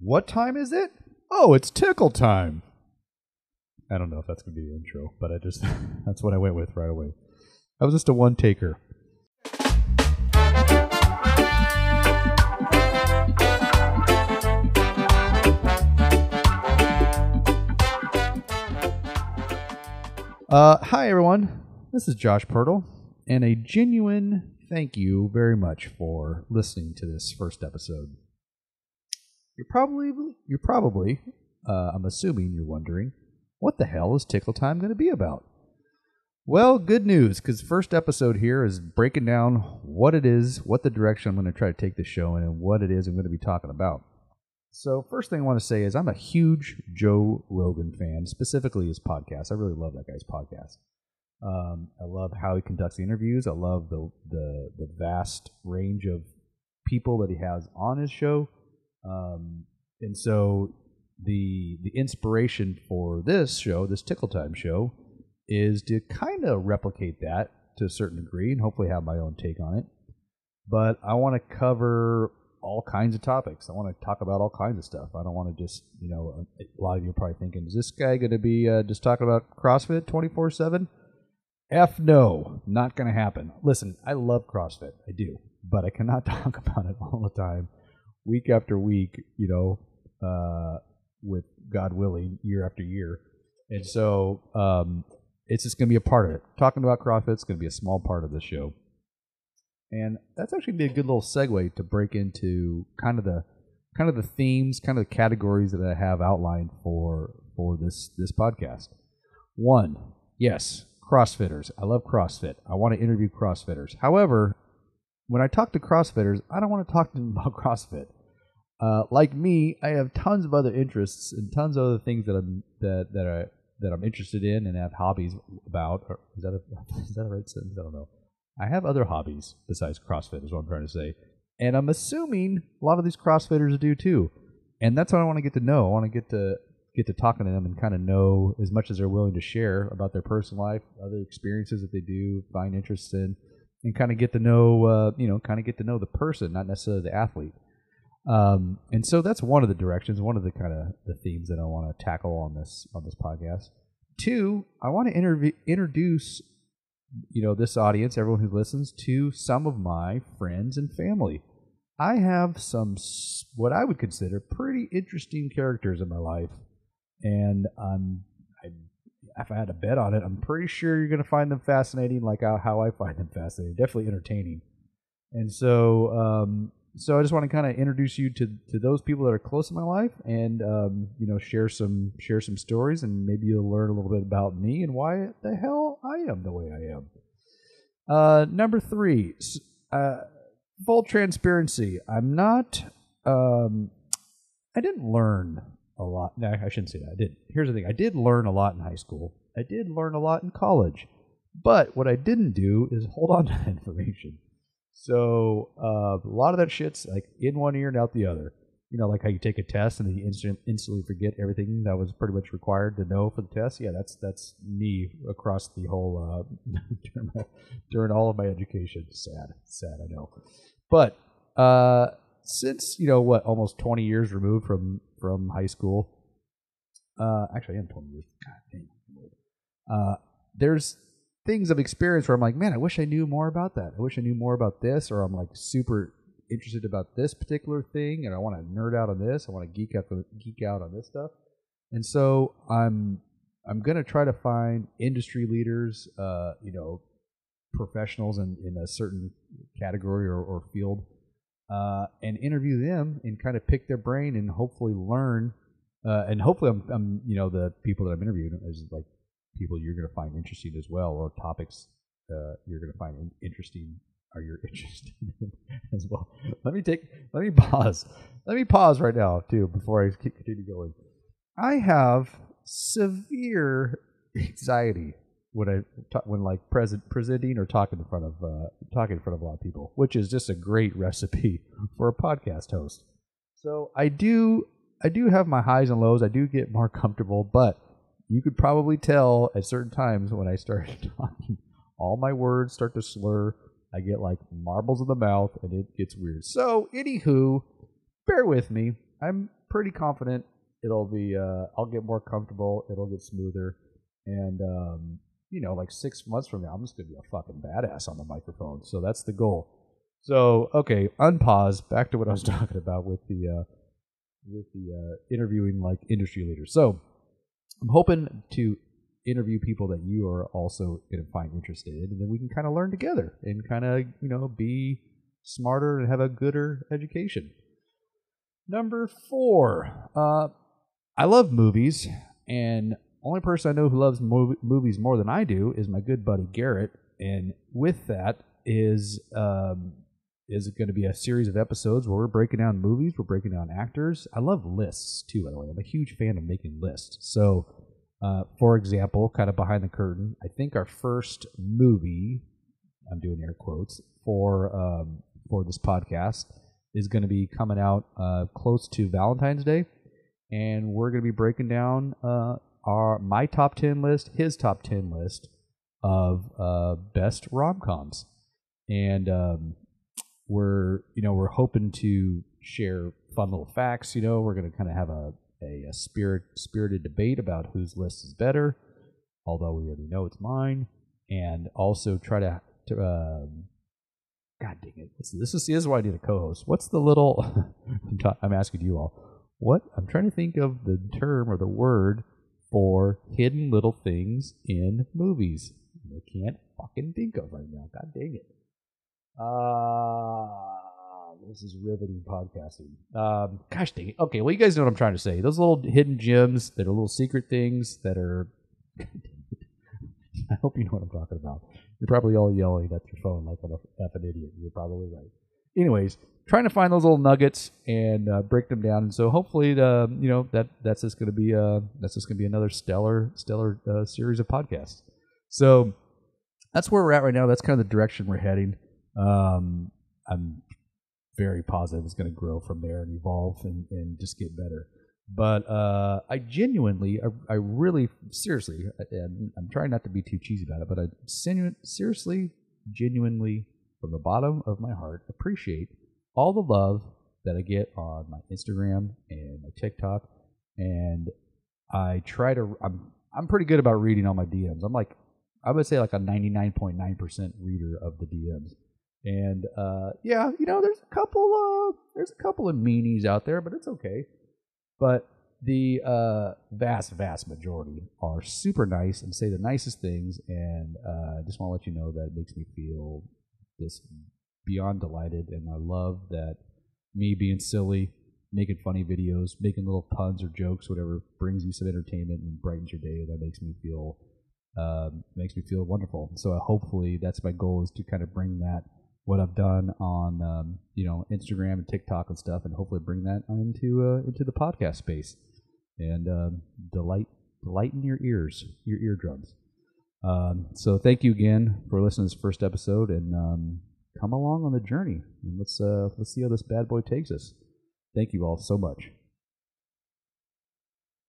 What time is it? Oh, it's tickle time. I don't know if that's going to be the intro, but I just, that's what I went with right away. That was just a one taker. Uh, hi, everyone. This is Josh Pirtle, and a genuine thank you very much for listening to this first episode. You're probably, you're probably, uh, I'm assuming you're wondering, what the hell is Tickle Time going to be about? Well, good news, because first episode here is breaking down what it is, what the direction I'm going to try to take the show in, and what it is I'm going to be talking about. So, first thing I want to say is I'm a huge Joe Rogan fan, specifically his podcast. I really love that guy's podcast. Um, I love how he conducts the interviews. I love the, the the vast range of people that he has on his show. Um, and so the the inspiration for this show, this Tickle Time show, is to kind of replicate that to a certain degree and hopefully have my own take on it. But I want to cover all kinds of topics. I want to talk about all kinds of stuff. I don't want to just, you know, a lot of you are probably thinking, is this guy going to be uh, just talking about CrossFit 24 7? F no, not going to happen. Listen, I love CrossFit. I do. But I cannot talk about it all the time, week after week, you know, uh, with God willing, year after year. And so um, it's just going to be a part of it. Talking about CrossFit is going to be a small part of the show. And that's actually be a good little segue to break into kind of the kind of the themes, kind of the categories that I have outlined for for this this podcast. One, yes, CrossFitters. I love CrossFit. I want to interview CrossFitters. However, when I talk to CrossFitters, I don't want to talk to them about CrossFit. Uh, like me, I have tons of other interests and tons of other things that I'm that that I that I'm interested in and have hobbies about. Or is that a is that a right sentence? I don't know. I have other hobbies besides CrossFit, is what I'm trying to say. And I'm assuming a lot of these CrossFitters do too. And that's what I want to get to know. I want to get to get to talking to them and kind of know as much as they're willing to share about their personal life, other experiences that they do find interest in, and kind of get to know, uh, you know, kind of get to know the person, not necessarily the athlete. Um, and so that's one of the directions, one of the kind of the themes that I want to tackle on this on this podcast. Two, I want to introduce you know this audience, everyone who listens, to some of my friends and family. I have some what I would consider pretty interesting characters in my life, and I'm if I had to bet on it, I'm pretty sure you're going to find them fascinating, like how, how I find them fascinating. Definitely entertaining, and so um, so I just want to kind of introduce you to, to those people that are close in my life, and um, you know share some share some stories, and maybe you'll learn a little bit about me and why the hell I am the way I am. Uh, number three, uh, full transparency. I'm not. Um, I didn't learn a lot. No, I shouldn't say that. I did. Here's the thing. I did learn a lot in high school. I did learn a lot in college. But what I didn't do is hold on to that information. So uh, a lot of that shit's like in one ear and out the other. You know, like how you take a test and then you instant, instantly forget everything that was pretty much required to know for the test. Yeah, that's that's me across the whole uh, during, my, during all of my education. Sad, sad, I know. But uh, since you know what, almost twenty years removed from from high school. Uh, actually, I am twenty years. God dang. Uh, there's things of experience where I'm like, man, I wish I knew more about that. I wish I knew more about this, or I'm like super interested about this particular thing, and I want to nerd out on this. I want to geek out geek out on this stuff, and so I'm I'm gonna try to find industry leaders, uh, you know, professionals in, in a certain category or, or field, uh, and interview them and kind of pick their brain and hopefully learn. Uh, and hopefully, I'm, I'm, you know, the people that I'm interviewing is like people you're going to find interesting as well, or topics uh, you're going to find interesting are you interested in as well. Let me take, let me pause. Let me pause right now too before I continue going. I have severe anxiety when I when like present presenting or talking in front of uh, talking in front of a lot of people, which is just a great recipe for a podcast host. So I do I do have my highs and lows. I do get more comfortable, but you could probably tell at certain times when I start talking, all my words start to slur. I get like marbles in the mouth, and it gets weird. So, anywho, bear with me. I'm pretty confident it'll be. Uh, I'll get more comfortable. It'll get smoother, and um, you know, like six months from now, I'm just gonna be a fucking badass on the microphone. So that's the goal. So okay, unpause. Back to what I was talking about with the uh, with the uh, interviewing like industry leaders. So I'm hoping to interview people that you are also going to find interested in, and then we can kind of learn together and kind of you know be smarter and have a gooder education. Number four, uh, I love movies, and only person I know who loves mov- movies more than I do is my good buddy Garrett. And with that is um, is going to be a series of episodes where we're breaking down movies, we're breaking down actors. I love lists too, by the way. I'm a huge fan of making lists. So, uh, for example, kind of behind the curtain, I think our first movie, I'm doing air quotes for um, for this podcast, is going to be coming out uh, close to Valentine's Day, and we're going to be breaking down uh, our my top ten list, his top ten list of uh, best rom coms, and um, we're you know we're hoping to share fun little facts. You know, we're going to kind of have a, a, a spirit spirited debate about whose list is better, although we already know it's mine, and also try to. to um, God dang it! This, this is this is why I need a co-host. What's the little? I'm, ta- I'm asking you all. What I'm trying to think of the term or the word for hidden little things in movies. I can't fucking think of right now. God dang it. Uh, this is riveting podcasting. Um, gosh dang it. Okay, well, you guys know what I'm trying to say. Those little hidden gems that are little secret things that are. I hope you know what I'm talking about. You're probably all yelling at your phone like I'm an idiot. You're probably right. Anyways, trying to find those little nuggets and uh, break them down. And so hopefully, the, you know that that's just going to be uh, that's just going to be another stellar stellar uh, series of podcasts. So that's where we're at right now. That's kind of the direction we're heading. Um, I'm very positive it's going to grow from there and evolve and, and just get better. But uh, I genuinely, I, I really, seriously, and I'm trying not to be too cheesy about it, but I senu- seriously, genuinely, from the bottom of my heart, appreciate all the love that I get on my Instagram and my TikTok, and I try to. I'm I'm pretty good about reading all my DMs. I'm like I would say like a 99.9% reader of the DMs. And uh, yeah, you know, there's a couple uh, there's a couple of meanies out there, but it's okay. But the uh, vast, vast majority are super nice and say the nicest things. And uh, I just want to let you know that it makes me feel this beyond delighted. And I love that me being silly, making funny videos, making little puns or jokes, whatever, brings you some entertainment and brightens your day. That makes me feel um, makes me feel wonderful. So uh, hopefully that's my goal is to kind of bring that what I've done on um, you know Instagram and TikTok and stuff, and hopefully bring that into uh, into the podcast space and um, delight in your ears, your eardrums. Um, so thank you again for listening to this first episode, and um, come along on the journey. And let's uh, let's see how this bad boy takes us. Thank you all so much.